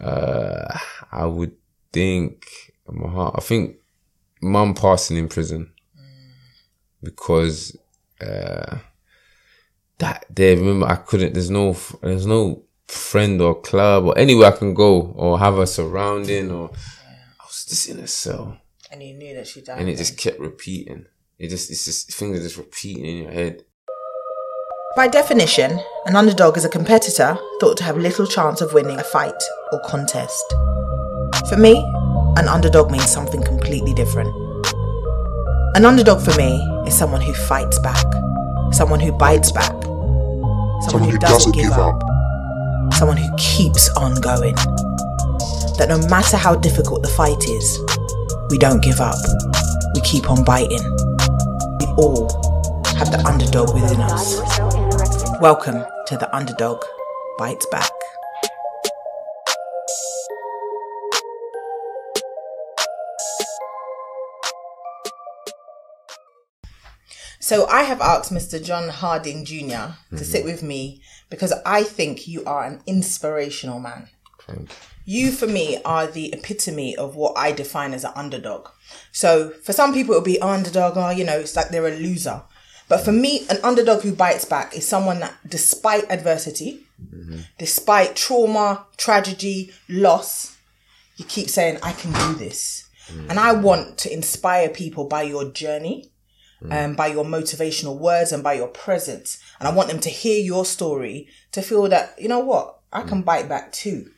Uh, I would think my heart. I think mum passing in prison because uh, that day. Remember, I couldn't. There's no. There's no friend or club or anywhere I can go or have a surrounding or I was just in a cell And you knew that she died. and it just kept repeating. It just it's just things are just repeating in your head. By definition, an underdog is a competitor thought to have little chance of winning a fight or contest. For me, an underdog means something completely different. An underdog for me is someone who fights back, someone who bites back, someone, Someone who doesn't give up. someone who keeps on going. That no matter how difficult the fight is, we don't give up. We keep on biting. We all have the underdog within us. Welcome to the Underdog Bites Back. So I have asked Mr. John Harding Jr. to mm-hmm. sit with me because I think you are an inspirational man. Thank you. You, for me, are the epitome of what I define as an underdog. So, for some people, it'll be oh, underdog, oh, you know, it's like they're a loser. But for me, an underdog who bites back is someone that, despite adversity, despite trauma, tragedy, loss, you keep saying, I can do this. And I want to inspire people by your journey, um, by your motivational words, and by your presence. And I want them to hear your story to feel that, you know what, I can bite back too.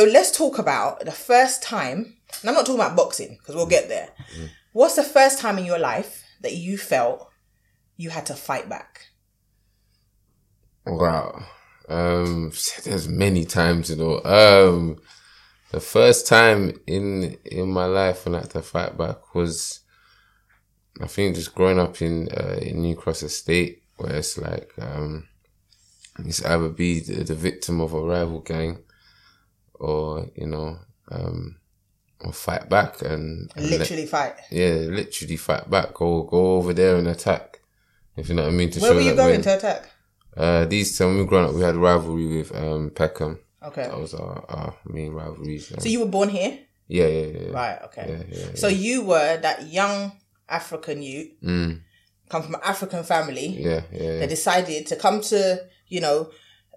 So let's talk about the first time, and I'm not talking about boxing because we'll get there. What's the first time in your life that you felt you had to fight back? Wow. Um, there's many times, you know. Um, the first time in in my life when I had to fight back was, I think, just growing up in uh, in New Cross Estate, where it's like um, it's either be the, the victim of a rival gang, or you know, um, or fight back and, and let- Literally fight. yeah, literally fight back. Go go over there and attack. If you know what I mean. To Where were you going to attack? uh, these when we were growing up, we had rivalry with um Peckham. Okay. That was our, our main rivalries. Um, So you were born here? yeah, yeah, yeah. Right, okay. Yeah, yeah, So you were that young African youth, Mm, come from an African family yeah, yeah. that decided to come to, you know,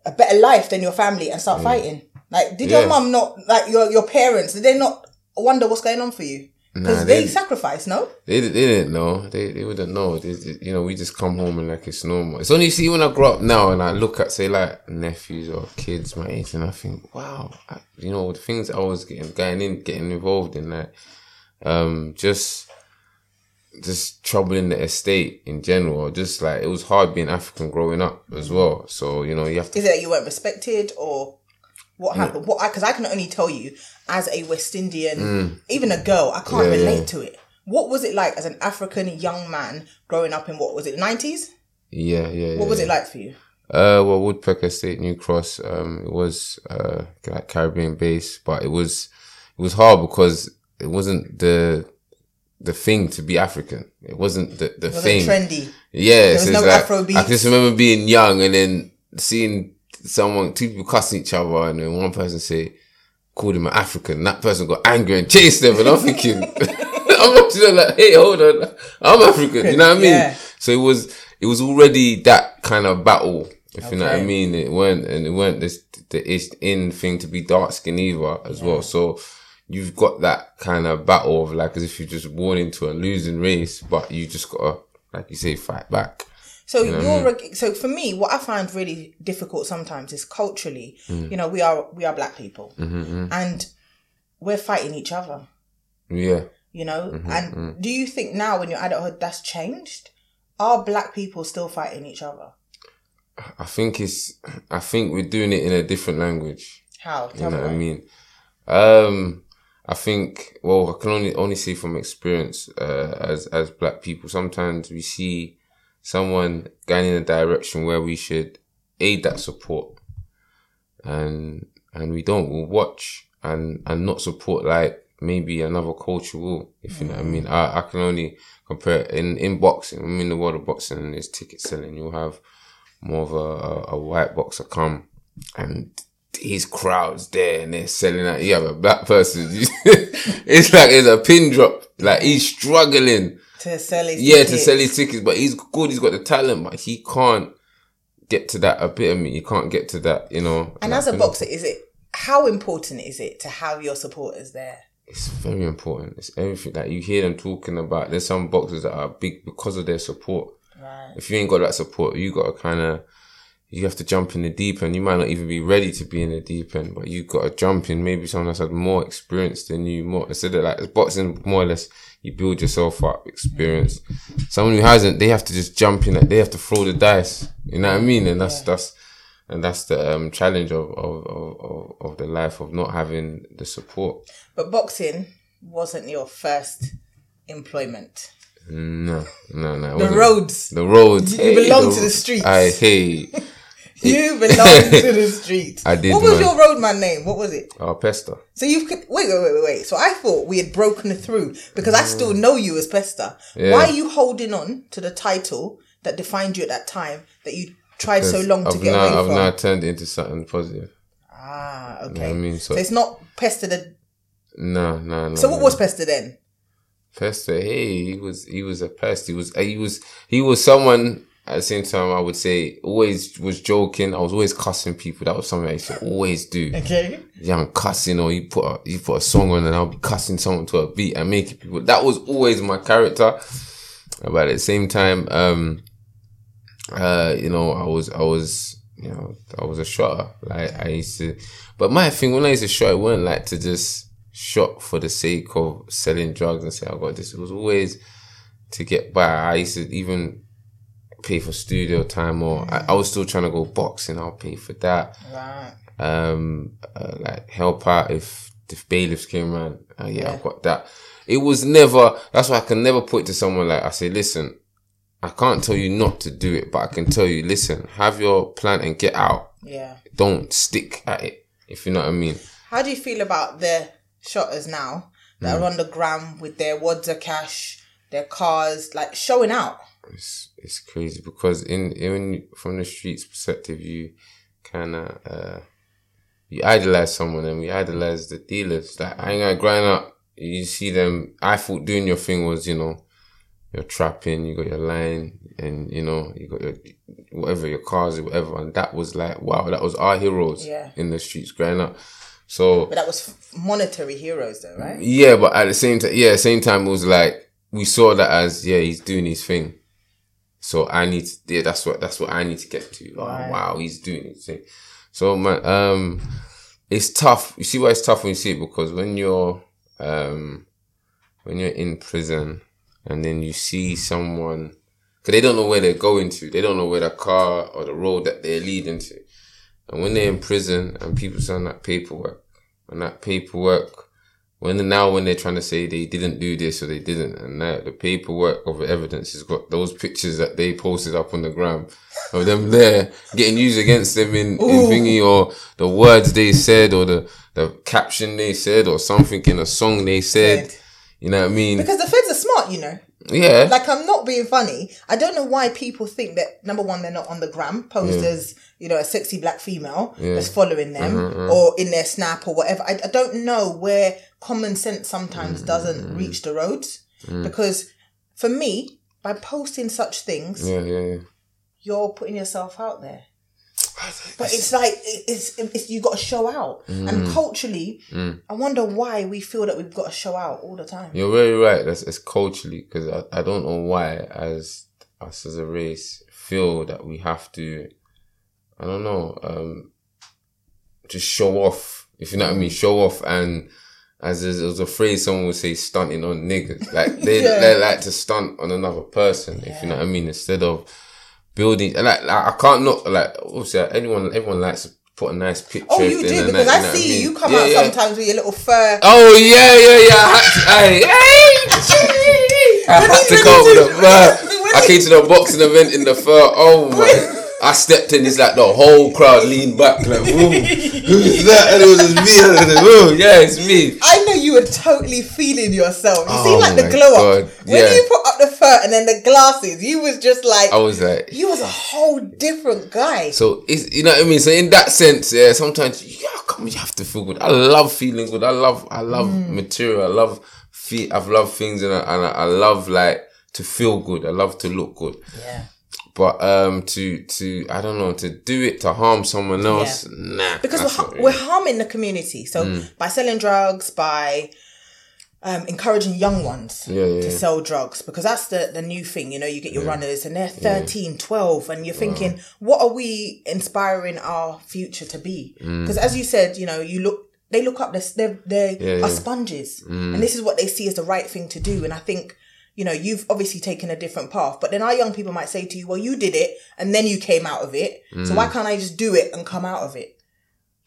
a better life than your family and start fighting. Like, did your Yeah. mum not, like your, your parents, did they not wonder what's going on for you? Because Nah, they, they- sacrificed, no? They, they didn't know. They they wouldn't know. They, they- you know, we just come home and like it's normal. It's only see when I grow up now and I look at say like nephews or kids my age and I think, wow, I, you know, the things I was getting going in, getting involved in, like, um, just just trouble in the estate in general. Just like it was hard being African growing up as well. So you know, you have to Is it that you weren't respected or what happened? What I Because I, can only tell you, as a West Indian, even a girl, I can't Mm. Yeah, relate yeah. to it. What was it like as an African young man growing up in what was it, 90s? yeah, yeah. What was it like for you? Uh, well, Woodpecker Estate, New Cross, um, it was, uh, like Caribbean base, but it was, it was hard because it wasn't the, the thing to be African. It wasn't the, the It wasn't thing. trendy. Yeah, there was so no like, I just remember being young and then seeing someone, two people cussing each other and then one person say, called him an African. That person got angry and chased them and I'm thinking, I'm watching them like, hey, hold on. I'm African. You know what I mean? Yeah. So it was, it was already that kind of battle, if you know what I mean. It weren't, and it weren't this, the ish in thing to be dark skin either as well. So you've got that kind of battle of like as if you're just born into a losing race, but you just gotta, like you say, fight back. So you're a- so for me, what I find really difficult sometimes is culturally. Mm. You know, we are we are black people, Mm-hmm, and we're fighting each other. Yeah. You know, Mm-hmm, and do you think now in your adulthood that's changed? Are black people still fighting each other? I think it's, I think we're doing it in a different language. How? You know me. what I mean? Um, I think, well, I can only, only say from experience, uh, as, as black people, sometimes we see someone going in a direction where we should aid that support. And, and we don't, we'll watch and and not support like maybe another culture will. If you know what I mm. mean, I I can only compare in in boxing. I'm in the world of boxing and there's ticket selling. You'll have more of a, a, a white boxer come and these crowds there and they're selling out. You have a black person. it's like it's a pin drop. Like he's struggling. To sell his Yeah, to sell his tickets, but he's good. He's got the talent, but he can't get to that epitome. He can't get to that, you know. And as a boxer, is it how important is it to have your supporters there? it's very important. It's everything that you hear them talking about. There's some boxers that are big because of their support. Right. If you ain't got that support, you got to kind of you have to jump in the deep end. You might not even be ready to be in the deep end, but you got to jump in. Maybe someone that's had more experience than you, more instead of like boxing, more or less you build yourself up, experience. Someone who hasn't, they have to just jump in. Like, they have to throw the dice. You know what I mean? And that's that's and that's the um, challenge of of, of of the life of not having the support. But boxing wasn't your first employment. No, no, no. The roads. The roads. You belong to the streets. I hey, You belong to the streets. I did, What was man. your roadman name? What was it? our pester. So you've wait, wait, wait, wait, wait. So I thought we had broken through because I still know you as Pester. Yeah. Why are you holding on to the title that defined you at that time that you tried so long to I've get now, away I've from? now turned into something positive. ah, You know okay. I mean? so, So, it's not Pester. The, no, no, no. so what no. was Pester then? Pester? Hey, he was he was a pest. He was he was he was someone at the same time. I would say always was joking. I was always cussing people. That was something I used to always do. Okay. Yeah, I'm cussing, or you put a, you put a song on, and I'll be cussing someone to a beat and making people. That was always my character. But at the same time, um, uh, you know, I was, I was, you know, I was a shotter. Like I used to, but my thing when I used to shot, it wasn't like to just shot for the sake of selling drugs and say I got this. It was always to get by. I used to even pay for studio time, or I, I was still trying to go boxing. I'll pay for that Right. um, uh, like help out if if bailiffs came around. Uh, yeah, I've got that. It was never. That's why I can never put it to someone like I say. Listen, I can't tell you not to do it, but I can tell you, listen, have your plan and get out. Yeah. Don't stick at it. If you know what I mean. How do you feel about the shotters now that Hmm. are on the gram with their wads of cash, their cars, like showing out? It's it's crazy because in even from the streets perspective, you kind of uh, you idolize someone and we idolize the dealers. Like I ain't gonna grind up. You see them. I thought doing your thing was you know, you're trapping. You got your line and you know you got your whatever your cars or whatever. And that was like wow, that was our heroes Yeah. in the streets growing up. So But that was monetary heroes, though, right? yeah, but at the same time, yeah, same time it was like we saw that as yeah, he's doing his thing. So I need to, yeah, that's what that's what I need to get to. Oh, Right. wow, he's doing it. So man, um, it's tough. You see why it's tough when you see it because when you're um when you're in prison and then you see someone because they don't know where they're going to, they don't know where the car or the road that they're leading to, and when they're in prison and people sign that paperwork and that paperwork when now when they're trying to say they didn't do this or they didn't and that the paperwork of the evidence has got those pictures that they posted up on the gram of them there getting used against them in, in thingy or the words they said or the, the caption they said or something in a song they said. Said. You know what I mean? Because the feds are smart, you know. Yeah. Like I'm not being funny. I don't know why people think that number one they're not on the gram posed as you know a sexy black female that's following them mm-hmm, mm-hmm. or in their snap or whatever. I, I don't know where common sense sometimes mm-hmm, doesn't reach the roads mm. because for me by posting such things yeah, yeah, yeah. you're putting yourself out there. But it's like it- it's, it's you got to show out, and culturally, I wonder why we feel that we've got to show out all the time. You're very right. That's it's culturally because I, I don't know why as us as a race feel that we have to. I don't know. Um, just show off. If you know what I mean, show off and. As there's, there's a phrase someone would say, stunting on niggas. Like they, Yeah. they like to stunt on another person. If you know what I mean, instead of building. Like, like I can't not like obviously anyone everyone likes to put a nice picture. Oh, you do because night- I you know see mean? you. Come Yeah, out yeah. sometimes with your little fur. Oh yeah, yeah, yeah. I had to, hey, hey. I had to go with the fur. I came to the boxing event in the fur. Oh my! I stepped in, it's like the whole crowd leaned back, like, who's that? And it was just me. And I was like, yeah, it's me. I know you were totally feeling yourself. You Oh see, like the glow God, up when yeah. you put up the fur and then the glasses. You was just like I was like, you was a whole different guy. So it's you know what I mean. So in that sense, yeah, sometimes yeah, come you have to feel good. I love feeling good. I love I love mm. material. I love feel. I've loved things and I, and I, I love like to feel good. I love to look good. yeah. But um, to to I don't know to do it to harm someone else, nah. because we're, ha- we're harming the community. So Mm. by selling drugs, by um, encouraging young ones Yeah, yeah, to yeah. sell drugs, because that's the, the new thing. You know, you get your runners and they're 13, 12, and you're thinking, what are we inspiring our future to be? Mm. Because as you said, you know, you look, they look up, they're, they're, they Yeah, are yeah. sponges. Mm. And this is what they see as the right thing to do. And I think, you know, you've obviously taken a different path, but then our young people might say to you, well, you did it and then you came out of it. Mm. So why can't I just do it and come out of it?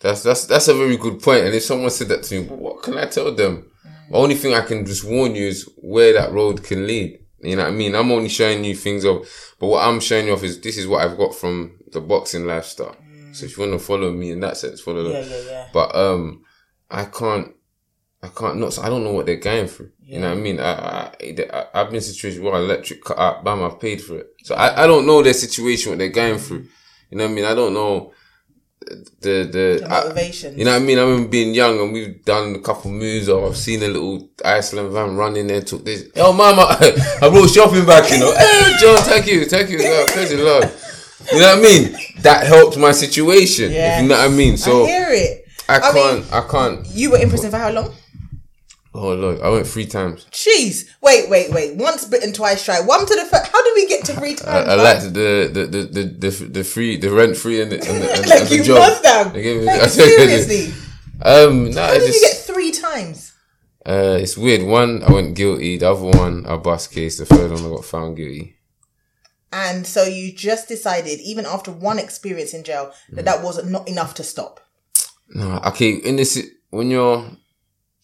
That's that's that's a very good point. And if someone said that to me, what can I tell them? The only thing I can just warn you is where that road can lead. You know what I mean? I'm only showing you things of, but what I'm showing you off is this is what I've got from the boxing lifestyle. So if you want to follow me in that sense, follow Yeah, them. yeah, yeah. But um, I can't, I can't not. I don't know what they're going through. You know what I mean? I, I, I I've been in situations where electric cut out, bam, I've paid for it. So I, I don't know their situation, what they're going through. You know what I mean? I don't know the the, The I- motivation. you know what I mean? I remember being young and we've done a couple moves or I've seen a little Iceland van run in there, took this. Yo, mama, I brought shopping back, you know. Hey, John, thank you, thank you, Lord, thank you, Lord. You know what I mean? That helped my situation. Yeah. If you know what I mean? So I hear it. I, I can't, I can't. You were in prison for how long? Oh, Lord, I went three times. Jeez. Wait, wait, wait. Once bitten, twice shy. One to the first. How did we get to three times? I man? liked the the, the the the the free the rent free and the, and the, and, like and the you job. must have. They gave me- Like, seriously. Um, no, How it did just you get three times? uh, it's weird. One, I went guilty. The other one, I bust case. The third one, I got found guilty. And so you just decided, even after one experience in jail, that that was not enough to stop. No, okay. In this, when you're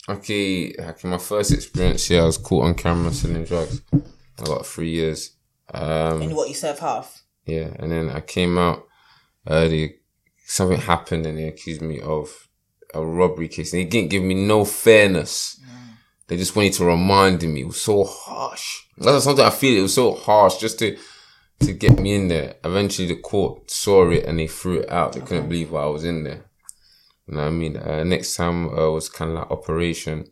okay, okay. My first experience here, I was caught on camera selling drugs. I got three years. Um, And what you serve half. yeah, and then I came out. Uh, they, something happened, and they accused me of a robbery case. And they didn't give me no fairness. They just wanted to remind me. It was so harsh. That's something I feel. It was so harsh just to to get me in there. Eventually, the court saw it and they threw it out. They couldn't believe why I was in there. You know what I mean? Uh, next time uh, was kind of like operation.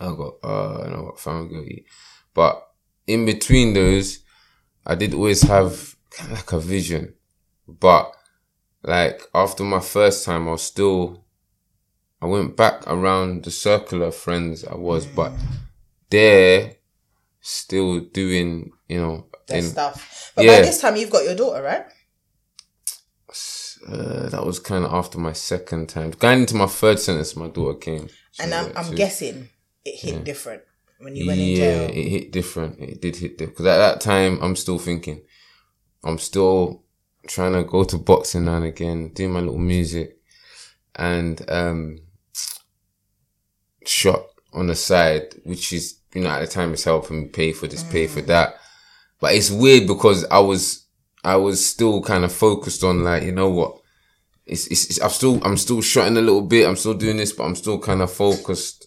I got uh, and I got found guilty. But in between those, I did always have kind of like a vision. But like after my first time, I was still. I went back around the circle of friends I was, but they're still doing, you know, That in, stuff. But yeah. by this time, you've got your daughter, right? Uh, that was kind of after my second time. Going into my third sentence, my daughter came. And I'm, I'm guessing it hit different when you went in yeah, jail. it hit different. It did hit different. Because at that time, I'm still thinking. I'm still trying to go to boxing now and again, do my little music, and um, shot on the side, which is you know at the time it's helping me pay for this, pay for that. But it's weird because I was I was still kind of focused on like you know what. It's, it's, it's I'm still I'm still shotting a little bit. I'm still doing this, but I'm still kind of focused,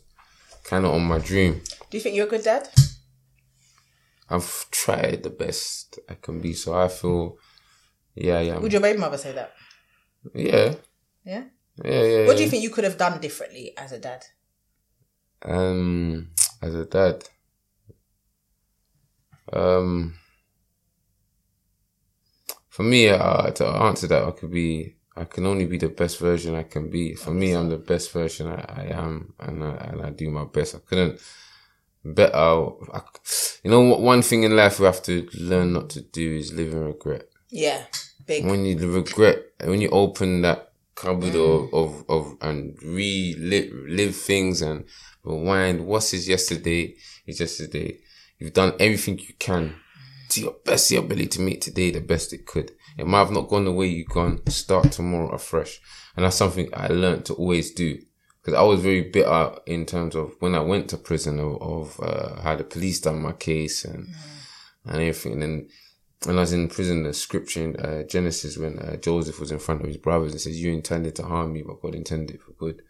kind of on my dream. Do you think you're a good dad? I've tried the best I can be, so I feel, yeah, yeah, Would your baby mother say that? yeah, Yeah. yeah, yeah. What do you think you could have done differently as a dad? Um, as a dad, um, for me, uh, to answer that, I could be, I can only be the best version I can be. For me, I'm the best version I, I am, and I, and I do my best. I couldn't better. I, you know, one thing in life we have to learn not to do is live in regret. Yeah. Big. when you regret when you open that cupboard of, of of and relive live things and rewind what's is yesterday is yesterday you've done everything you can to your best your ability to make today the best it could it might have not gone the way you've gone start tomorrow afresh and that's something i learned to always do because i was very bitter in terms of when i went to prison of, of uh, how the police done my case and and everything and then when I was in prison, the scripture in uh, Genesis when uh, Joseph was in front of his brothers, it says, "You intended to harm me, but God intended it for good."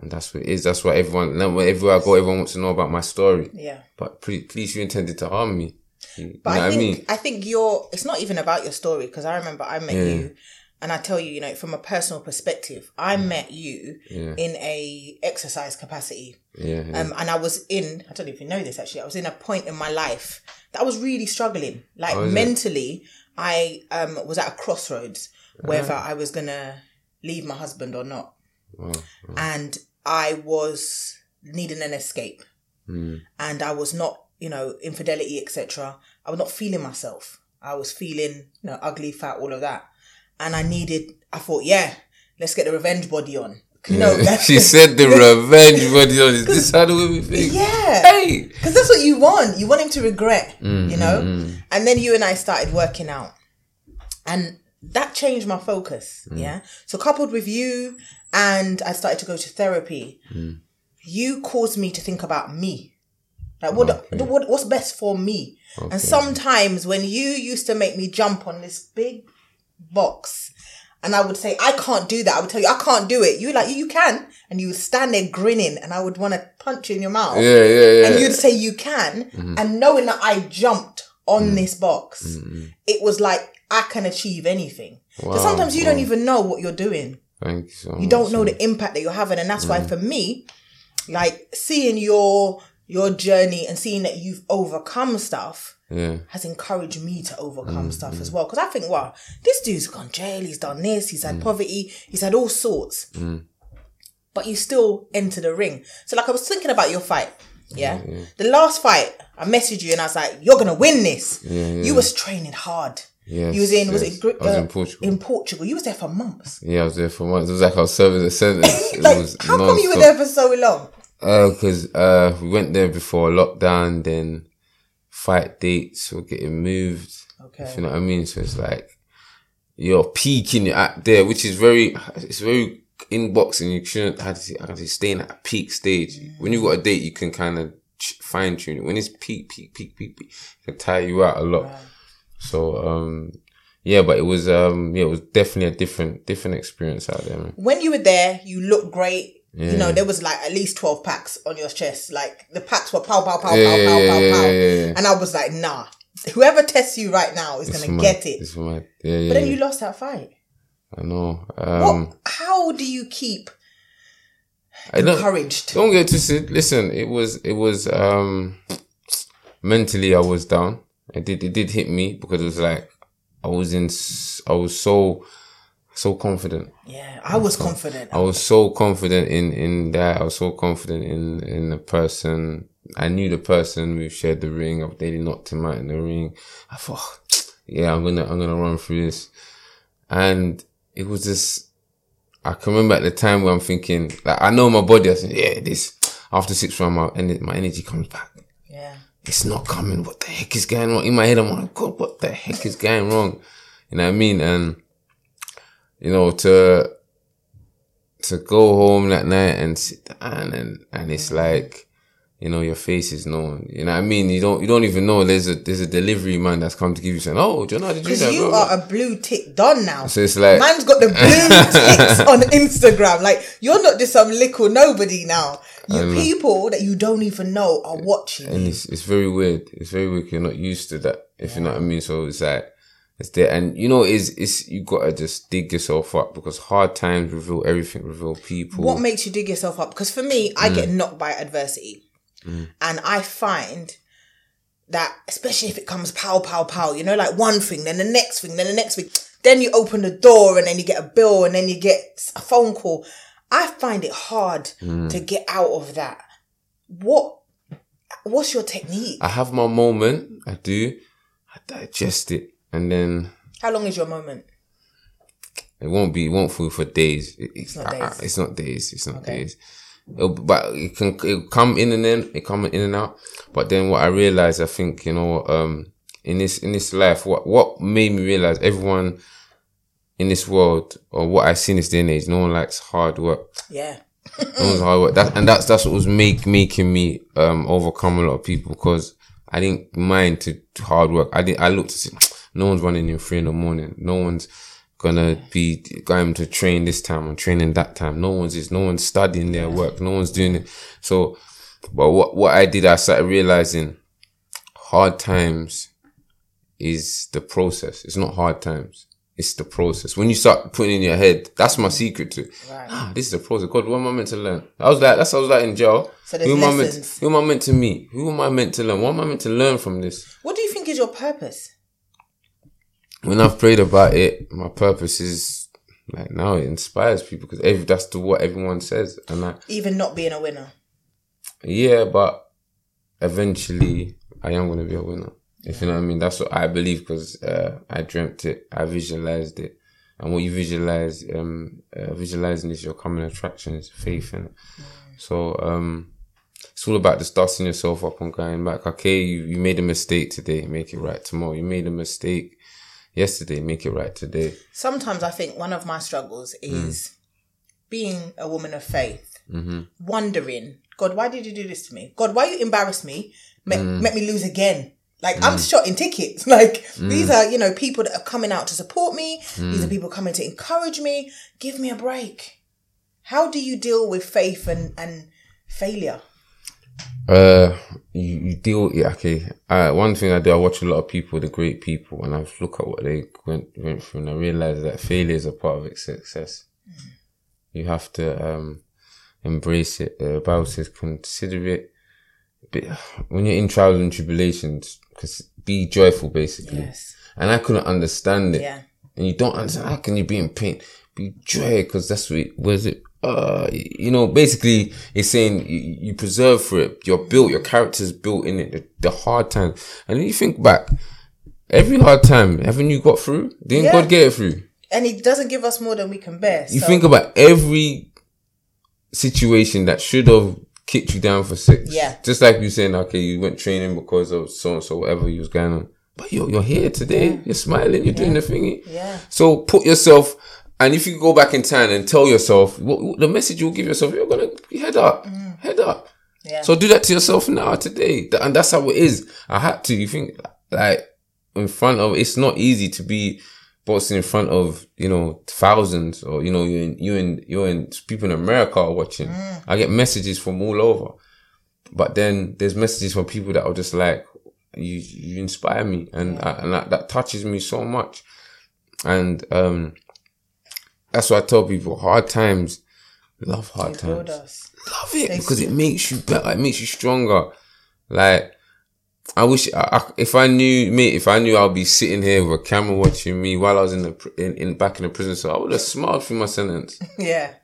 And that's what it is. That's what everyone. Everywhere I go, everyone wants to know about my story. Yeah. But please, please you intended to harm me. You But know I what I think mean? I think you're. It's not even about your story because I remember I met Yeah. you, and I tell you, you know, from a personal perspective, I met you Yeah. in a exercise capacity, Yeah. yeah. um, and I was in. I don't even know this actually. I was in a point in my life that I was really struggling, like Oh, is it? mentally. I um was at a crossroads whether I was gonna leave my husband or not, and I was needing an escape Mm. and I was not, you know, infidelity, etc. I was not feeling myself. I was feeling, you know, ugly, fat, all of that, and I needed. I thought, yeah, let's get the revenge body on. That's she said the revenge body on is this how the we think? yeah, Hey. because that's what you want. You want him to regret, Mm, you know. And then you and I started working out, and that changed my focus. Mm. Yeah. So coupled with you, and I started to go to therapy. Mm. You caused me to think about me. Like what, what what's best for me? And sometimes when you used to make me jump on this big box, and I would say I can't do that, I would tell you I can't do it. You like you can, and you would stand there grinning, and I would want to punch you in your mouth Yeah, yeah, yeah. and you'd say you can, mm-hmm. and knowing that I jumped on mm-hmm. this box, mm-hmm. it was like I can achieve anything. Wow, so sometimes you don't even know what you're doing. Thank you so much. You don't know the impact that you're having, and that's why mm. for me, like seeing your your journey and seeing that you've overcome stuff Yeah. has encouraged me to overcome mm, stuff as mm. well. Because I think, wow, this dude's gone jail, he's done this, he's had mm. poverty, he's had all sorts. But you still enter the ring. So, like, I was thinking about your fight. Yeah. The last fight, I messaged you and I was like, you're going to win this. You was training hard. Yes, you was in, was it I was uh, in Portugal. In Portugal. You was there for months. Yeah, I was there for months. It was like I was serving a sentence. Like, how come you were there for so long? Because uh, we went there before lockdown, then fight dates were getting moved. Okay. You know what I mean. So it's like you're peaking, at there, which is very, it's very in boxing. You shouldn't have to, have to staying at a peak stage. When you got a date, you can kind of fine tune it. When it's peak, peak, peak, peak, peak, it can tire you out a lot. So um, yeah, but it was um, yeah, it was definitely a different, different experience out there, man. When you were there, you looked great. You know, there was like at least 12 packs on your chest. Like the packs were pow, pow, pow, Yeah, pow, yeah, pow, yeah, pow, yeah, pow. yeah, yeah, yeah. And I was like, nah, whoever tests you right now is going to get it. It's mad. Yeah, yeah. But then yeah. you lost that fight. I know. What, Um, how do you keep I don't, encouraged? don't get twisted. Listen, it was, it was, um, mentally I was down. It did, it did hit me because it was like, I was in, I was so, so confident. Yeah, I was confident. I was so confident in, in that. I was so confident in, in the person. I knew the person. We shared the ring. Daily knocked him out in the ring. I thought, yeah, I'm gonna, I'm gonna run through this. And it was just, I can remember at the time where I'm thinking, like, I know my body. I said, yeah, this, after six round, my, my energy comes back. Yeah. It's not coming. What the heck is going on? In my head, I'm like, God, what the heck is going wrong? You know what I mean? And, you know, to, to go home that night and sit down and, and it's mm. like, you know, your face is known. You know what I mean? You don't, you don't even know there's a, there's a delivery man that's come to give you saying, oh, do you know how to do Because that? you blah." are a blue tick don now. So it's like, Man's got the blue ticks on Instagram. Like you're not just some little nobody now. You people that you don't even know are watching. and it's, it's very weird. It's very weird. You're not used to that, if you know what I mean. So it's like, it's there. And you know, it's, it's, you gotta just dig yourself up because hard times reveal everything, reveal people. What makes you dig yourself up? Because for me, I Mm. get knocked by adversity, and I find that especially if it comes pow pow pow, you know, like one thing, then the next thing, then the next thing, then you open the door and then you get a bill and then you get a phone call. I find it hard Mm. to get out of that. What What's your technique? I have my moment. I do. I digest it. And then How long is your moment? it won't be, it won't feel for days. It- it's, not I- I- days. it's not days. It's not Okay. days. It'll, but it can it'll come in and then it come in and out. But then what I realized, I think you know, um, in this in this life, what what made me realize everyone in this world or what I see in this day and age, no one likes hard work. Yeah. No one's hard work. That, and that's that's what was make making me um overcome a lot of people because I didn't mind to to hard work. I didn't, I looked to see, no one's running in three in the morning. No one's gonna be going to train this time and training that time. No one's is, no one's studying their work. No one's doing it. So, but what, what I did, I started realizing hard times is the process. It's not hard times. It's the process. When you start putting in your head, that's my secret to. Right. Ah, this is the process. God, what am I meant to learn? I was like, that's I was like in jail. So who am I meant? lessons. Who am I meant to meet? Who am I meant to learn? What am I meant to learn from this? What do you think is your purpose? When I've prayed about it, my purpose is like now it inspires people because every that's the what everyone says, and I Even not being a winner. yeah, but eventually I am gonna be a winner. If you know what I mean, that's what I believe because uh, I dreamt it, I visualized it, and what you visualize, um, uh, visualizing is your common attraction, is faith in it. So um, it's all about just dusting yourself up and going back. Okay, you, you made a mistake today, make it right tomorrow. You made a mistake yesterday, make it right today. Sometimes I think one of my struggles hmm. is being a woman of faith, mm-hmm. wondering, God, why did you do this to me? God, why you embarrass me? Make, hmm. make me lose again. Like I'm hmm. shot in tickets. Like these are, you know, people that are coming out to support me. These are people coming to encourage me. Give me a break. How do you deal with faith and, and failure? Uh, you, you deal, yeah, okay. Uh, one thing I do, I watch a lot of people, the great people, and I look at what they went, went through and I realize that failure is a part of success. You have to, um, embrace it. The Bible says consider it, but when you're in trials and tribulations, because be joyful basically. Yes. And I couldn't understand it. Yeah. And you don't understand, how can you be in pain? Be joy, because that's what, it- was it? Uh, you know, basically, it's saying you, you preserve for it. You're built, your character's built in it, the, the hard times. And then you think back, every hard time, haven't you got through? Didn't Yeah. God get it through? And he doesn't give us more than we can bear. You so- think about every situation that should have kicked you down for six. Yeah. Just like you saying, okay, you went training because of so and so, whatever you was going on. But you're, you're here today. You're smiling. You're doing the thingy. Yeah. So put yourself, and if you go back in time and tell yourself the message you'll give yourself, you're gonna head up, head up. Mm. Yeah. So do that to yourself now today, and that's how it is. I had to. You think like in front of it's not easy to be boxing in front of you know thousands or you know you in you in you're in people in America are watching. I get messages from all over, but then there's messages from people that are just like you. You inspire me, and I, and that, that touches me so much, and um, that's why I tell people hard times. Love hard They times love it because it makes you better. It makes you stronger. Like, I wish I, I, if I knew me, if I knew I'd be sitting here with a camera watching me while I was in the in, in back in the prison, so I would have smiled through my sentence. Yeah.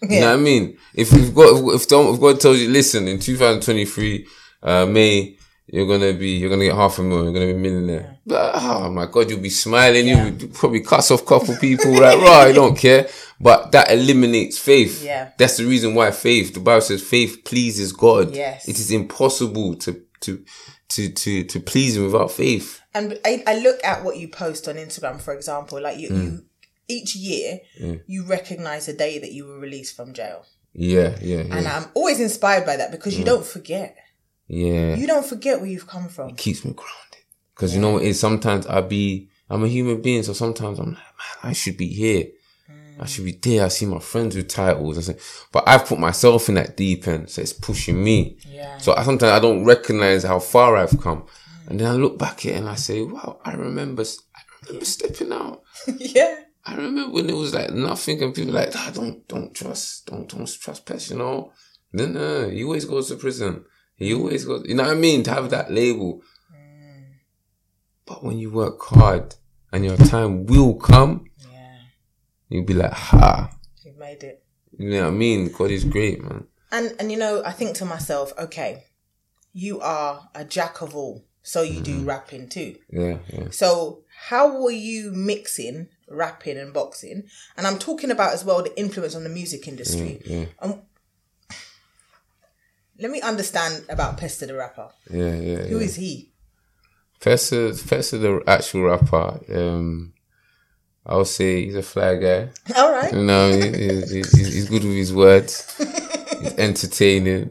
You know what I mean? If we've got if, if, if God tells you, listen, in 2023, uh, May. You're gonna be, you're gonna get half a million, you're gonna be a millionaire. But, oh my God, you'll be smiling, Yeah. you probably cuts off a couple people, like, right, I don't care. But that eliminates faith. Yeah. That's the reason why faith, the Bible says faith pleases God. Yes. It is impossible to, to, to, to, to please him without faith. And I, I look at what you post on Instagram, for example, like you, Mm. you each year you recognize the day that you were released from jail. Yeah, yeah, yeah. And I'm always inspired by that because Mm. you don't forget. Yeah. You don't forget where you've come from. It keeps me grounded. Cause you know what it is? Sometimes I be, I'm a human being. So sometimes I'm like, man, I should be here. I should be there. I see my friends with titles. I say, but I've put myself in that deep end. So it's pushing me. Yeah. So I, sometimes I don't recognize how far I've come. And then I look back at it and I say, wow, I remember, I remember stepping out. yeah. I remember when it was like nothing and people like, ah, don't, don't trust, don't, don't trust Pest, you know? Then, uh, he always goes to prison. He always goes, you know what I mean? To have that label. But when you work hard and your time will come, Yeah. you'll be like, ha. You've made it. You know what I mean? God is great, man. And and you know, I think to myself, okay, you are a jack of all. So you Mm-hmm. do rapping too. Yeah, yeah. So how were you mixing rapping and boxing? And I'm talking about as well the influence on the music industry. Yeah, Um, let me understand about Pester the rapper. yeah, yeah. Who yeah. is he? Fessa, Fessa, the actual rapper, um, I would say he's a fly guy. All right. You know, he- he's, he's, he's good with his words. He's entertaining,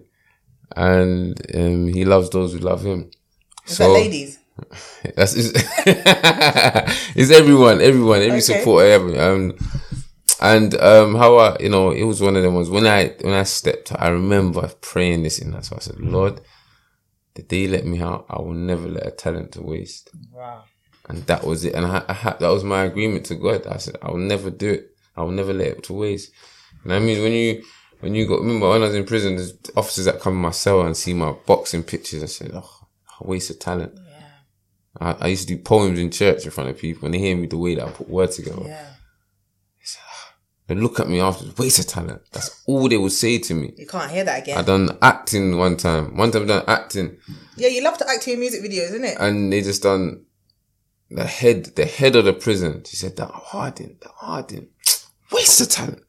and um, he loves those who love him. Is So- that ladies? That's it's, it's everyone, everyone, every Okay. supporter, every, um, and um, how I, you know, it was one of them ones when I when I stepped, I remember praying this in that. So I said, Lord, the day you let me out, I will never let a talent to waste. Wow. And that was it. And I, I had, that was my agreement to God. I said, I will never do it. I will never let it to waste. And I mean, when you, when you got, remember when I was in prison, there's officers that come in my cell and see my boxing pictures and say, oh, I waste of talent. Yeah. I, I used to do poems in church in front of people and they hear me the way that I put words together. Yeah. Look at me after, waste of talent. That's all they would say to me. You can't hear that again. I done acting one time. One time I done acting yeah, you love to act in music videos, isn't it? and they just done the head, the head of the prison. She said that Harding, that Harding, waste of talent.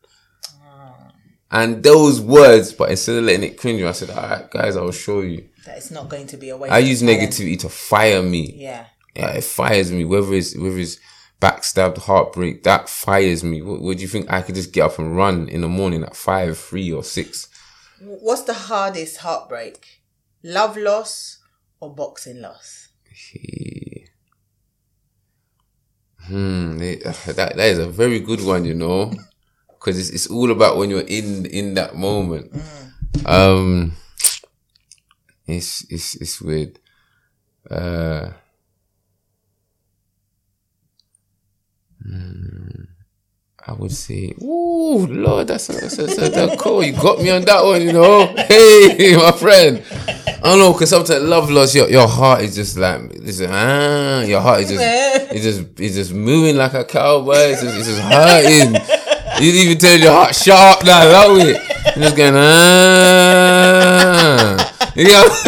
Ah. And those words, but instead of letting it cringe I said, all right, guys, I'll show you. that it's not going to be a waste. I use talent. negativity to fire me. Yeah. Yeah, it fires me. Whether it's, whether it's backstabbed, heartbreak, that fires me. What, what do you think? I could just get up and run in the morning at five, three or six? What's the hardest heartbreak? Love loss or boxing loss? Hmm, they- that that is a very good one, you know, because it's it's all about when you're in in that moment. Um, it's it's it's weird. Uh, hmm, I would say, ooh, Lord, that's a, that's a, that's a, cool. You got me on that one, you know. Hey, my friend. I don't know, cause sometimes love loss, your your heart is just like, just, ah, your heart is just, it's just, it's just moving like a cowboy. It's just, it's just hurting. You didn't even tell your heart, shut up now, love it. You're just going, ah. You know,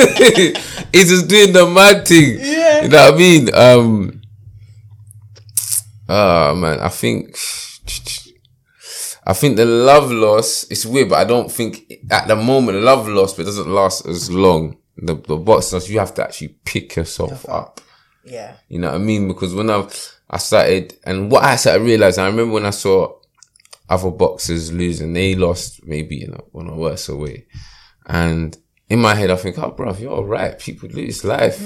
it's just doing the mad thing. Yeah. You know what I mean? Um, oh man, I think, I think the love loss is weird, but I don't think at the moment love loss, but it doesn't last as long. The the box loss, you have to actually pick yourself up. Yeah. You know what I mean? Because when I I started, and what I started realizing, I remember when I saw other boxers losing, they lost maybe in a, in a worse way, and in my head I think, oh, bro, you're all right. People lose life,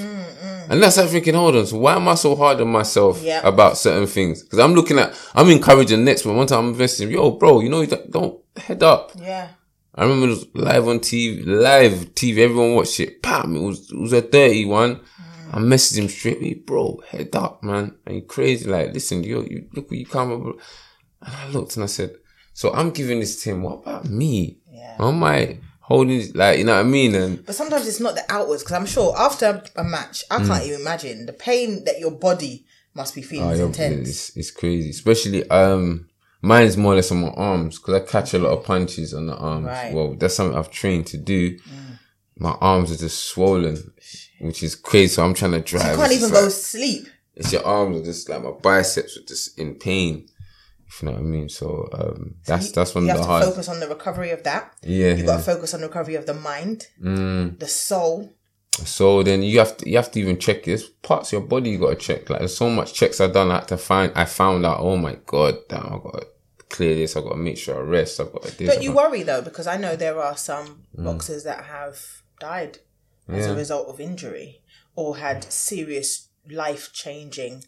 and that's I'm thinking, hold on, so why am I so hard on myself Yeah. about certain things? Because I'm looking at, I'm encouraging next one. One time I'm investing, yo, bro, you know, you don't, don't head up. Yeah. I remember it was live on TV, live TV, everyone watched it. Bam, it was, it was a dirty one. Mm. I messaged him straight away, bro, head up, man. And you crazy, like, listen, yo, you look what you come up with. And I looked and I said, so I'm giving this to him. What about me? Yeah. How am I holding, like, you know what I mean? And But sometimes it's not the outwards because I'm sure after a match, I can't even imagine the pain that your body must be feeling oh, is intense. it's, it's crazy. Especially, um, mine's more or less on my arms because I catch a lot of punches on the arms. Right. Well, that's something I've trained to do. My arms are just swollen, which is crazy. So I'm trying to drive. You can't even just go sleep. it's your arms are just like my biceps are just in pain. If you know what I mean. So um, that's that's one You of have the to hard. focus on the recovery of that. Yeah. You got to focus on the recovery of the mind, Mm. the soul. So then you have to you have to even check this parts of your body you got to check. Like there's so much checks I've done. I had to find. I found out. Oh my god, damn! I got to clear this. I've got to make sure I rest. I've got to do. Don't you worry though, because I know there are some boxers that have died as a result of injury or had serious life changing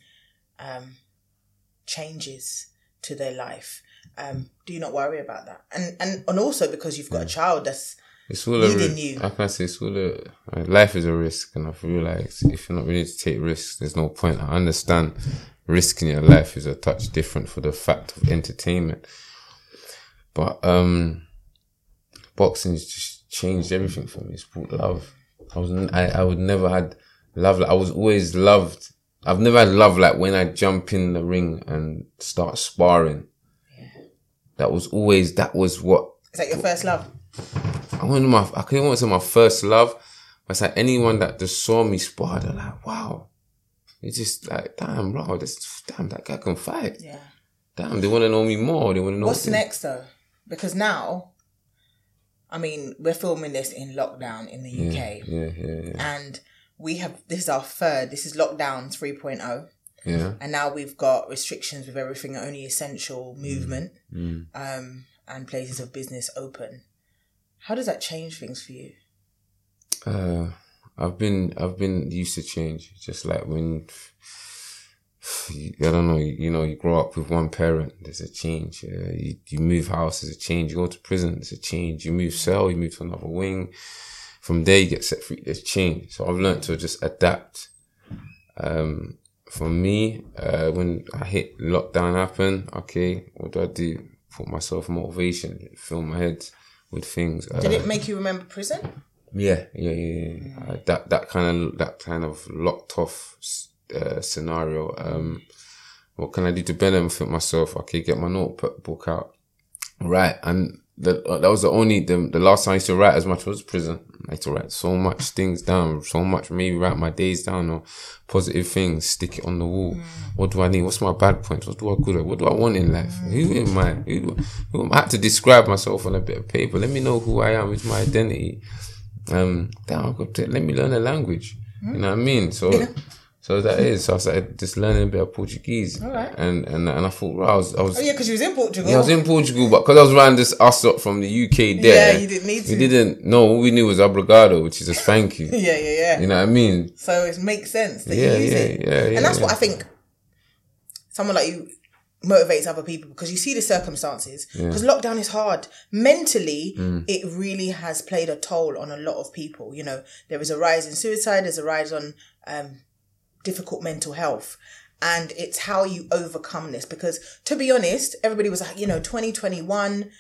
um, changes to their life. Um, do you not worry about that? And and and also because you've got a child that's It's all a leading risk. you. How can I say it's all a life is a risk, and I've realized if you're not ready to take risks, there's no point. I understand risk in your life is a touch different for the fact of entertainment, but um, boxing's just changed everything for me. It's brought love. I was I, I would never had love. I was always loved. I've never had love like when I jump in the ring and start sparring. That was always that was what is that your first love? I went my, I couldn't want to say my first love, but it's like anyone that just saw me spar, they're like, wow. It's just like, damn, bro, this, damn, that guy can fight. Yeah. Damn, they want to know me more. They want to know. What's things. next though? Because now, I mean, we're filming this in lockdown in the UK, Yeah, yeah, yeah. and we have this is our third. This is lockdown 3.0. Yeah. and now we've got restrictions with everything only essential movement Mm. um, and places of business open how does that change things for you Uh, I've been I've been used to change. Just like when I don't know, you, you know, you grow up with one parent, there's a change. Uh, you, you move house, there's a change. You go to prison, there's a change. You move cell, you move to another wing. From there, you get set free. There's change. So I've learned to just adapt. Um, for me, uh, when I hit lockdown happen, okay, what do I do? Put myself motivation, fill my head with things. Uh, Did it make you remember prison? yeah, yeah, yeah. yeah. Uh, that that kind of that kind of locked off uh, scenario. Um, what can I do to benefit myself? Okay, get my notebook out, right, and that uh, that was the only the, the last time I used to write as much was prison. I used to write so much things down, so much maybe write my days down or positive things, stick it on the wall. Mm. What do I need? What's my bad points? What do I good at? What do I want in life? Mm. Who am I? Who, do, who I had to describe myself on a bit of paper. Let me know who I am. What's my identity? Um, down. Let me learn a language. Mm. You know what I mean? So. Yeah so that is. So I started just learning a bit of Portuguese. All right. And and and I thought, well, I was, I was. Oh yeah, because you was in Portugal. Yeah, I was in Portugal, but because I was around this us up from the UK there. Yeah, you didn't need to. We didn't. No, all we knew was obrigado, which is just thank you. yeah, yeah, yeah. You know what I mean? So it makes sense that yeah, you use yeah, it. yeah, yeah. and that's yeah. what I think. Someone like you motivates other people because you see the circumstances. Because lockdown is hard. Mentally, Mm. it really has played a toll on a lot of people. You know, there is a rise in suicide, there's a rise on um, difficult mental health. And it's how you overcome this. Because to be honest, everybody was like, you know, 2021,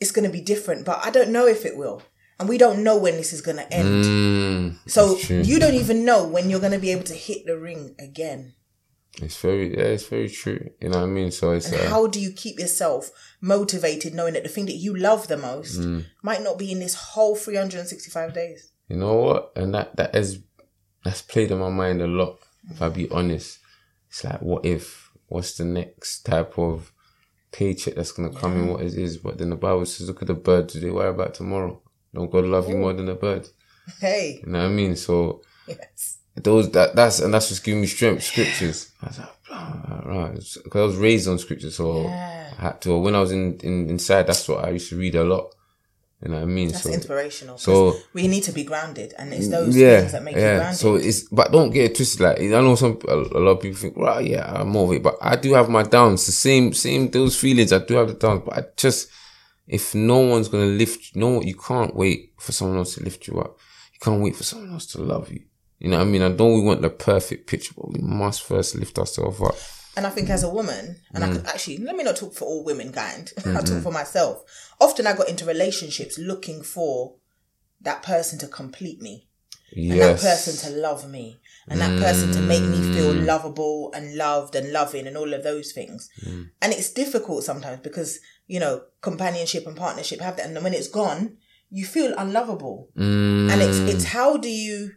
it's going to be different. But I don't know if it will. And we don't know when this is going to end. Mm, so you don't even know when you're going to be able to hit the ring again. It's very, yeah, it's very true. You know what I mean? So it's, uh, how do you keep yourself motivated knowing that the thing that you love the most Mm. might not be in this whole 365 days? you know what? And that, that has, that's played in my mind a lot. If I be honest, it's like, what if, what's the next type of paycheck that's going to come in, what it is. But then the Bible says, look at the birds. Do they worry about tomorrow? Don't God love you more than the bird? Hey, You know what I mean? So, yes. those that that's and that's what's giving me strength. Scriptures. I was like, "Ah, right, because I was raised on scripture, so Yeah. I had to. When I was in, in inside, that's what I used to read a lot. You know what I mean? That's so inspirational. so- we need to be grounded, and it's those yeah, things that make you grounded. So it's but don't get it twisted. Like I know some a, a lot of people think, right, yeah, I'm over it, but I do have my downs. The same same those feelings. I do have the downs, but I just if no one's gonna lift, you, no, you can't wait for someone else to lift you up. You can't wait for someone else to love you. You know what I mean? I don't we want the perfect picture, but we must first lift ourselves up. And I think as a woman, and Mm. I could actually let me not talk for all women, kind. I Mm-hmm. talk for myself. Often I got into relationships looking for that person to complete me, and that person to love me, and that person to make me feel Mm. lovable and loved and loving and all of those things. Mm. And it's difficult sometimes because you know companionship and partnership have that, and then when it's gone, you feel unlovable. Mm, And it's it's how do you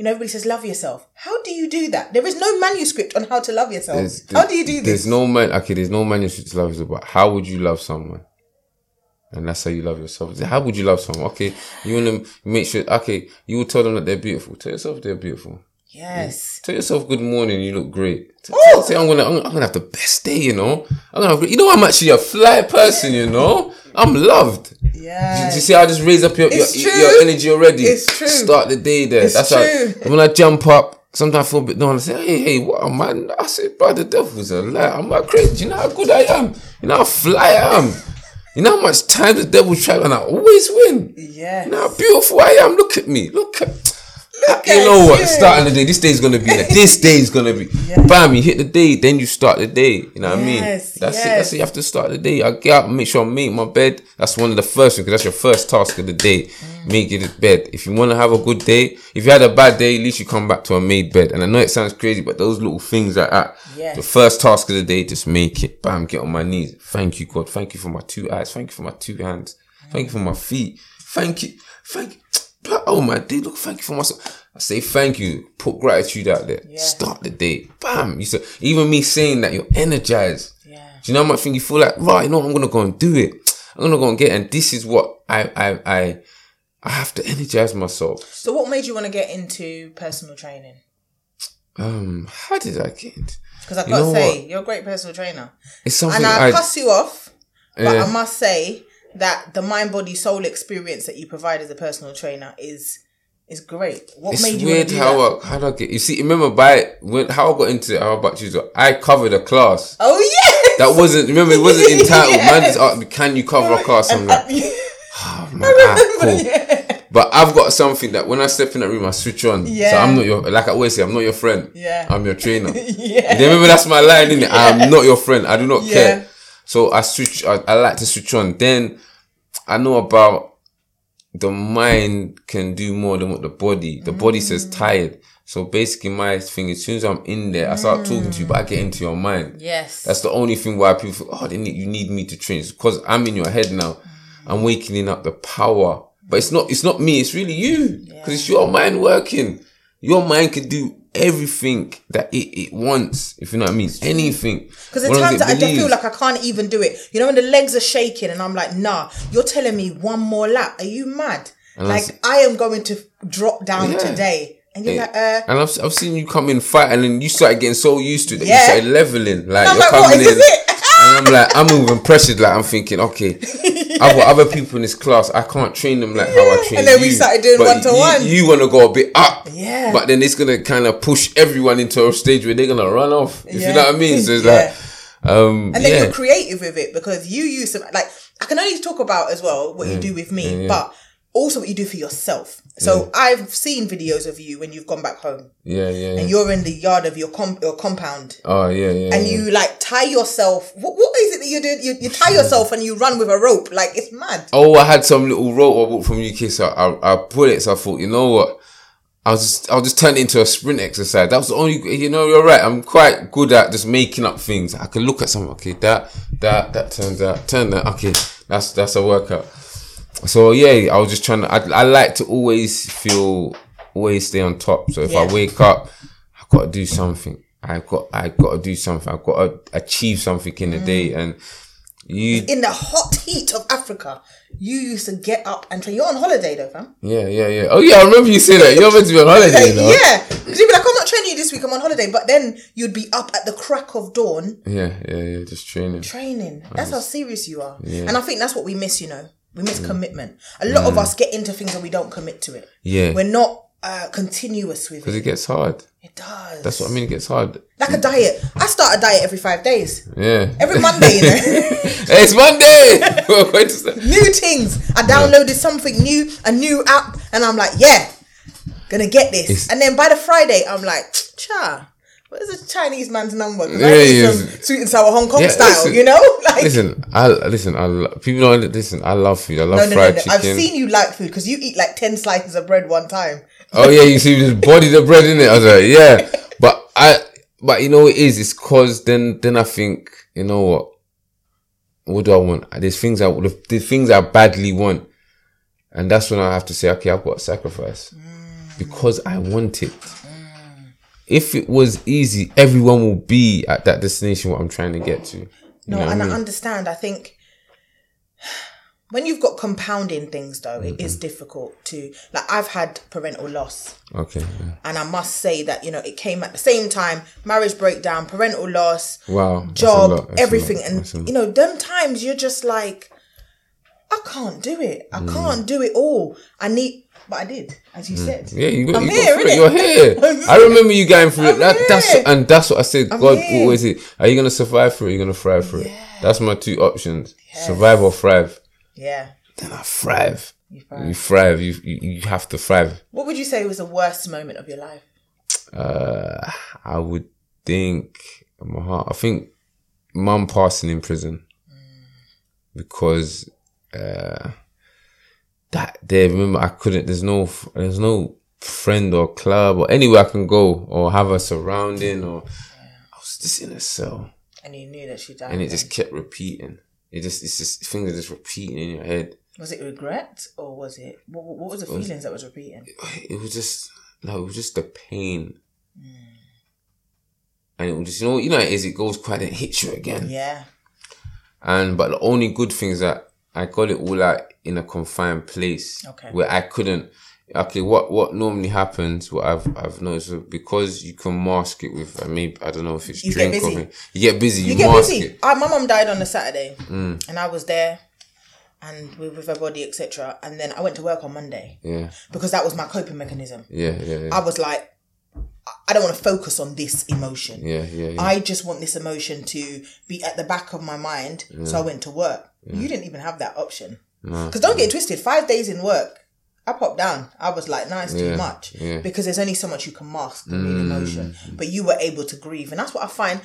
you know, everybody says love yourself. How do you do that? There is no manuscript on how to love yourself. there's- how do you do this? There's no man. Okay, there's no manuscript to love yourself, but how would you love someone? And that's how you love yourself. How would you love someone? Okay, you want to make sure. Okay, you will tell them that they're beautiful. Tell yourself they're beautiful. Yes. Tell yourself good morning. You look great. Ooh. Say I'm gonna, I'm, gonna have the best day. You know, I'm gonna. Have, you know, I'm actually a fly person. You know, I'm loved. Do Yes. you see? I just raise up your your, your, energy already. It's true. Start the day there. It's That's true. how. When I jump up, sometimes I feel a bit down. I say, "Hey, hey, what am I?" I say, "Bro, the devil's a lie. I'm not crazy. You know how good I am. You know how fly I am. You know how much time the devil tries, and I always win. Yes. You know how beautiful I am. Look at me. Look at." Look you know what? you. Starting the day. This day's gonna be like this day's gonna be. Yeah. Bam! You hit the day, then you start the day. You know what I mean? Yes, That's it. That's it. You have to start the day. I get up, make sure I make my bed. That's one of the first things because that's your first task of the day. Mm. Make it a bed. If you want to have a good day, if you had a bad day, at least you come back to a made bed. And I know it sounds crazy, but those little things like that. Yes. The first task of the day, just make it. Bam! Get on my knees. Thank you, God. Thank you for my two eyes. Thank you for my two hands. Thank you for my feet. Thank you. Thank you. Oh my day, look, thank you for myself. I say thank you. Put gratitude out there. Yes. Start the day. Bam. You said even me saying that you're energized. Yeah. Do you know how much thing you feel like, right, you know, I'm gonna go and do it. I'm gonna go and get it. and this is what I I I I have to energize myself. So what made you want to get into personal training? Um, how did I get into Because I've got to know say, you're a great personal trainer. it's something And I, I, cuss you off, but Yeah. I must say that the mind, body, soul experience that you provide as a personal trainer is It's great. What It's made you weird how? I, how do I get you see remember by when how I got into it, how about you I covered a class. Oh yeah. That wasn't remember it wasn't entitled. Man just asked me, can you cover a class? I'm like, oh, man, ah, cool. But I've got something that when I step in that room, I switch on. Yeah. So Yeah. I'm not your like I always say, I'm not your friend. Yeah. I'm your trainer. yeah. You remember that's my line, innit? I'm not your friend. I do not Yeah. care. So I switch. I, I like to switch on. Then I know about the mind can do more than what the body. The body says Mm. tired. So basically, my thing is, as soon as I'm in there, I start talking to you, but I get into your mind. Yes. That's the only thing why people feel, oh, they need, you need me to train. Because I'm in your head now. I'm waking up the power. But it's not, it's not me. It's really you. Cause it's your mind working. Your mind can do everything that it, it wants. If you know what I mean. Anything. Because the As long as times I just feel like I can't even do it. You know, when the legs are shaking and I'm like, nah, you're telling me one more lap. Are you mad? like, that's- I am going to drop down Yeah. today. And you're like, uh, And I've, I've seen you come in fight and then you started getting so used to it that Yeah. you started leveling. Like you're like, coming in. And I'm like, I'm moving pressured. Like I'm thinking, okay, I've got other people in this class. I can't train them like how I train And then we started doing one-to-one. You, you want to go a bit up. Yeah. But then it's gonna kind of push everyone into a stage where they're gonna run off. If Yeah. you know what I mean. So it's Yeah. like, um, and then yeah. you're creative with it because you use some, like, I can only talk about as well what you do with me, but also what you do for yourself. So I've seen videos of you when you've gone back home yeah, yeah, yeah. and you're in the yard of your, com- your compound oh yeah, yeah. and yeah. you like tie yourself. What, what is it that you do? You, you tie yourself and you run with a rope. Like it's mad. Oh, I had some little rope I bought from UK, so I, I put it. So I thought, you know what? I'll just, I'll just turn it into a sprint exercise. That was the only, you know, you're right. I'm quite good at just making up things. I can look at something. Okay, that, that, that turns out, turn that. Okay, that's, that's a workout. So yeah, I was just trying to, I, I like to always feel, always stay on top. So if I wake up, I got to do something. I got, I got to do something. I got to achieve something in the mm. day. And you, In the hot heat of Africa, you used to get up and train. You're on holiday though, fam. Yeah, yeah, yeah. Oh yeah, I remember you saying that. You're meant to be on holiday, you know? Yeah, because you'd be like, I'm not training you this week. I'm on holiday, but then you'd be up at the crack of dawn Yeah, yeah, yeah. Just training. training. That's how serious you are. And I think that's what we miss. You know, we miss commitment. A lot of us get into things and we don't commit to it. Yeah, We're not uh, continuous with it. because it. gets hard. It does. That's what I mean. It gets hard. like a diet. I start a diet every five days. Yeah. Every Monday, you know. Hey, it's Monday. Wait a second. new things. I downloaded something new, a new app, and I'm like, yeah, gonna get this. It's- and then by the Friday, I'm like, cha, where's the Chinese man's number? I Yeah, need yeah. sweet and sour Hong Kong Yeah, style, listen, you know? Like, Listen, I listen. I lo- people don't listen. I love food. I love no, no, no, fried no. chicken. I've seen you like food because you eat like ten slices of bread one time. Oh yeah, you see, just body the bread in it. I was like, yeah, but I, but you know what it is. It's cause then, then I think, you know what? What do I want? There's things I, there's things I badly want, and that's when I have to say, okay, I've got to sacrifice mm. because I want it. If it was easy, everyone will be at that destination what I'm trying to get to. You No, know and I I understand. I think when you've got compounding things, though, it Mm-hmm. is difficult to like. I've had parental loss. Okay. yeah. And I must say that, you know, it came at the same time marriage breakdown, parental loss, Wow. job, lot, that's a everything. And, that's a lot. you know, them times you're just like, I can't do it. I Mm. can't do it all. I need, but I did, as you said. Yeah, you got, I'm you here, got it. You're here. I remember you going through it. I'm That, that's and that's what I said. God here. always said, Are you gonna survive through it? You're you gonna thrive through it? That's my two options: survive or thrive. Yeah. Then I thrive. You thrive. You thrive. You, you you have to thrive. What would you say was the worst moment of your life? Uh, I would think my heart. I think mum passing in prison because uh, that day. Remember, I couldn't. There's no. There's no friend or club or anywhere I can go or have a surrounding or. I was just in a cell And you knew that she died. and it then. just kept repeating. It just it's just things are just repeating in your head. was it regret or was it, what, what was the feelings that was repeating? it was just no, it was just the pain. And it was just you know you know it is it goes quiet and hits you again. Yeah. And but the only good thing is that I got it all out in a confined place Okay. where I couldn't. Okay, what what normally happens? What I've I've noticed because you can mask it with uh, maybe I don't know if it's You drink or you get busy. You, You get mask busy. it. Uh, my mom died on a Saturday, Mm. and I was there. and with, with her body, etc. And then I went to work on Monday Yeah. because that was my coping mechanism. Yeah. Yeah. Yeah. I was like, I don't want to focus on this emotion. Yeah. Yeah. yeah. I just want this emotion to be at the back of my mind. So I went to work. You didn't even have that option. Because don't get it twisted, five days in work, I popped down. I was like, no, it's too much. yeah. Mm. Because there's only so much you can mask the real emotion. But you were able to grieve. And that's what I find.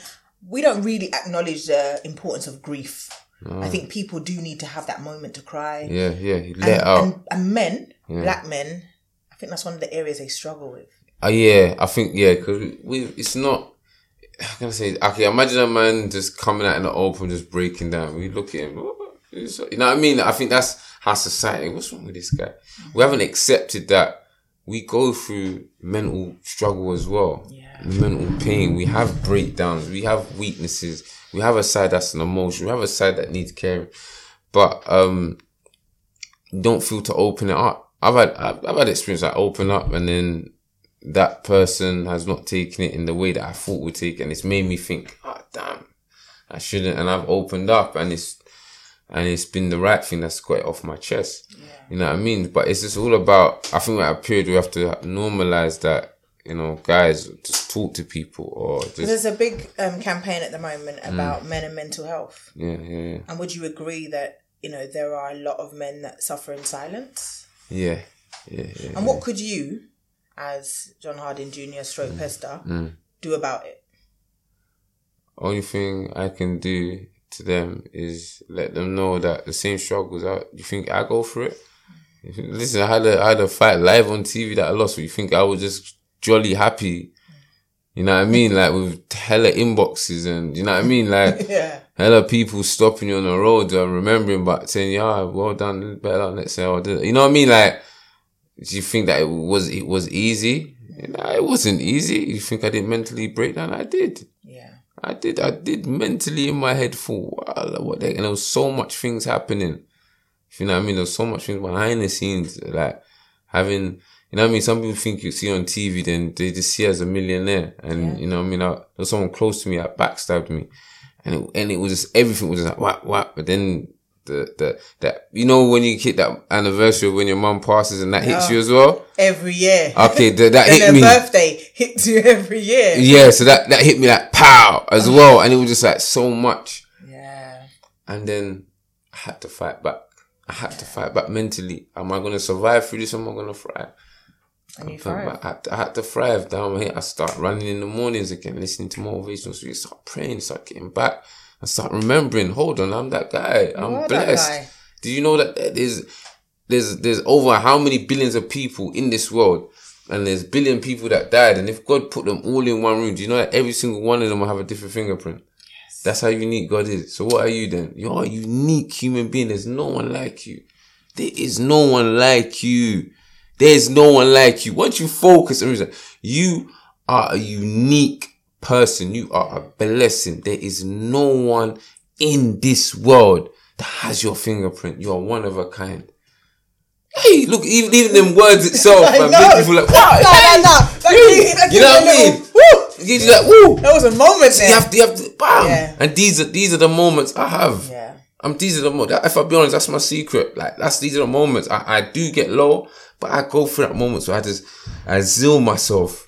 We don't really acknowledge the importance of grief. I think people do need to have that moment to cry. yeah. Yeah. You And, Let out. and, and men, black men, I think that's one of the areas they struggle with. Uh, yeah, I think yeah, because we it's not. How can I say? Okay, imagine a man just coming out in the open, just breaking down. We look at him, you know what I mean? I think that's how society. What's wrong with this guy? We haven't accepted that we go through mental struggle as well, Yeah. mental pain. We have breakdowns. We have weaknesses. We have a side that's an emotion. We have a side that needs caring, but um, don't feel to open it up. I've had I've, I've had experience like open up and then that person has not taken it in the way that I thought would take and it's made me think, oh damn, I shouldn't. And I've opened up, and it's and it's been the right thing that's got it off my chest. You know what I mean? But it's just all about. I think at a period we have to normalize that. You know, guys, just talk to people or just There's a big um, campaign at the moment Mm. about men and mental health. yeah, yeah, yeah, And would you agree that, you know, there are a lot of men that suffer in silence? yeah, yeah, yeah. And what could you, as John Harding Jr. stroke Mm. Pester, mm. do about it? only thing I can do to them is let them know that the same struggles I you think I go through it. Mm. Listen, I had a I had a fight live on TV that I lost. You think I was just jolly happy? You know what I mean? Like with hella inboxes and you know what I mean? Like Yeah. hella people stopping you on the road and remembering but saying, Yeah, well done, better let's say I did it. You know what I mean? Like do you think that it was it was easy? You know, it wasn't easy. You think I didn't mentally break down? I did. Yeah. I did, I did mentally in my head for wow, what the, and there was so much things happening. You know what I mean? There was so much things behind the scenes, like having, you know what I mean? Some people think you see on TV, then they just see as a millionaire. And, you know what I mean? I, there was someone close to me that backstabbed me. And it, and it was just, everything was just like, what, what? But then the, the, that, you know, when you hit that anniversary when your mum passes and that hits you as well? Every year. Okay, th- that hit me. birthday hits you every year. Yeah, so that, that hit me like pow as uh-huh. well. And it was just like so much. Yeah. And then I had to fight back. I had to fight back mentally. Am I going to survive through this? Or am I going to thrive? And you thrive. I had, to, I had to thrive down here. I start running in the mornings again, listening to motivational speakers, start praying, start getting back. I start remembering, hold on, I'm that guy. I'm are blessed. guy. Do you know that there's, there's, there's over how many billions of people in this world? And there's billion people that died. And if God put them all in one room, do you know that every single one of them will have a different fingerprint? That's how unique God is. So what are you then? You're a unique human being. There's no one like you. There is no one like you. There's no one like you. Once you focus on reason, you are a unique person. You are a blessing. There is no one in this world that has your fingerprint. You are one of a kind. Hey, look, even, even them words itself, I man, know. make feel like, wow, No, hey, no, no. That you, that you know what I mean? Woo! You like, woo. That was a moment there. You have to, you have to, bam. Yeah. And these are these are the moments I have. Yeah. I'm these are the moments. If I be honest, that's my secret. Like that's these are the moments I, I do get low, but I go through that moment. So I just I zeal myself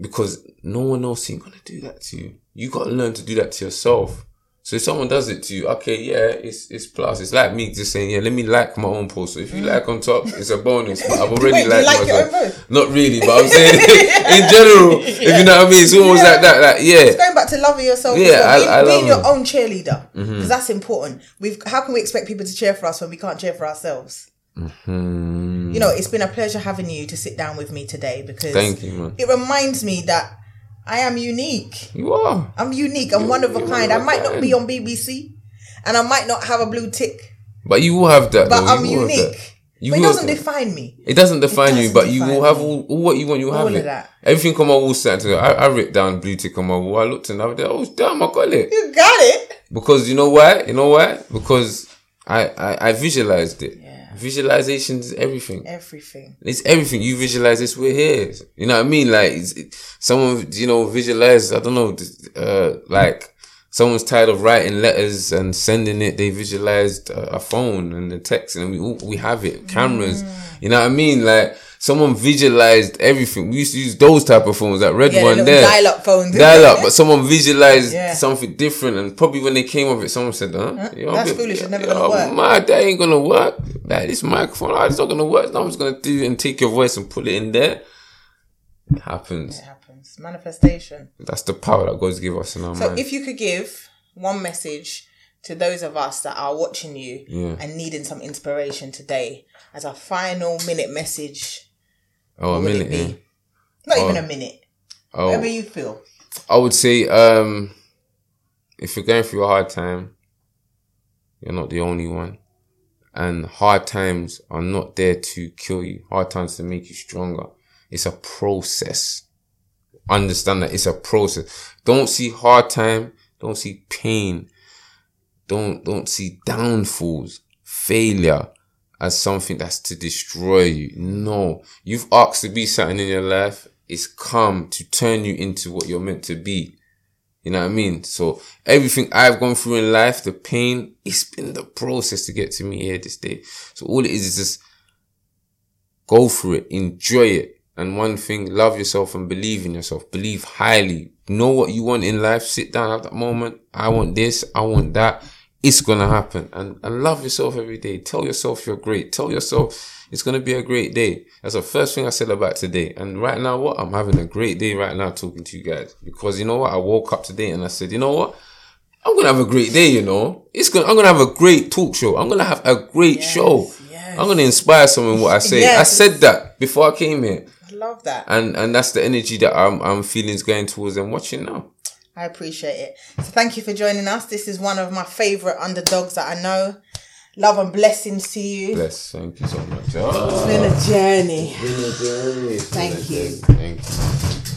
because no one else ain't gonna do that to you. You gotta learn to do that to yourself. So if someone does it to you, okay, yeah, it's it's plus. It's like me just saying, yeah, let me like my own post. So if you like on top, it's a bonus. But I've already Wait, liked like your myself. own post? Not really, but I'm saying in general, if you know what I mean. It's almost Yeah. like that. Like yeah, going back to loving yourself. Yeah, well. I- I being, Mm-hmm. your own cheerleader because that's important. We've how can we expect people to cheer for us when we can't cheer for ourselves? Mm-hmm. You know, it's been a pleasure having you to sit down with me today because you, it reminds me that I am unique. you are. I'm unique. I'm one of a kind. I might not be on BBC, and I might not have a blue tick, But you will have that. but though. I'm You unique. You but it doesn't define me. It doesn't define you, doesn't but you will have all, all what you want. You will have All it. of that. Everything on my wall to. I, I wrote down blue tick on my wall. I looked and I was there. Oh damn! I got it. You got it. Because you know why? You know why? Because I I, I visualized it. Yeah. Visualization is everything. Everything. It's everything. You visualize this. We're here. You know what I mean? Like it, someone you know visualize. I don't know. Uh, like someone's tired of writing letters and sending it. They visualized a, a phone and the text, and we we have it. Cameras, you know what I mean? Like someone visualized everything. We used to use those type of phones, that red Yeah, one there, dial-up phones. dial up. But someone visualized Yeah. something different, and probably when they came with it, someone said, "Huh, Yo, That's bit- foolish, it's never yo, gonna work." My that ain't gonna work. That this microphone, oh, it's not gonna work. No one's gonna do it and take your voice and put it in there. It happens. It happens. Manifestation. That's the power that God's give us in our So mind. So, if you could give one message to those of us that are watching you Yeah. and needing some inspiration today as a final minute message, oh, a minute. it Yeah. be? Not even a minute. Oh, Whatever you feel. I would say, um, if you're going through a hard time, you're not the only one. And hard times are not there to kill you. Hard times to make you stronger. It's a process. Understand that it's a process. Don't see hard time. Don't see pain. Don't, don't see downfalls, failure as something that's to destroy you. No, you've asked to be something in your life. It's come to turn you into what you're meant to be. You know what I mean? So everything I've gone through in life, the pain, it's been the process to get to me here this day. So all it is is just go through it, enjoy it. And one thing, love yourself and believe in yourself. Believe highly. Know what you want in life. Sit down at that moment. I want this. I want that. It's gonna happen. And, and love yourself every day. Tell yourself you're great. Tell yourself it's gonna be a great day. That's the first thing I said about today. And right now, what? I'm having a great day right now talking to you guys. Because you know what? I woke up today and I said, you know what? I'm gonna have a great day, you know. It's gonna I'm gonna have a great talk show. I'm gonna have a great show. yes. I'm gonna inspire someone what I say. I said that before I came here. I love that. And and that's the energy that I'm I'm feeling is going towards and watching now. I appreciate it. So thank you for joining us. This is one of my favorite underdogs that I know. Love and blessings to you. Bless. Thank you so much. It's been a journey. Thank Thank you. Thank you.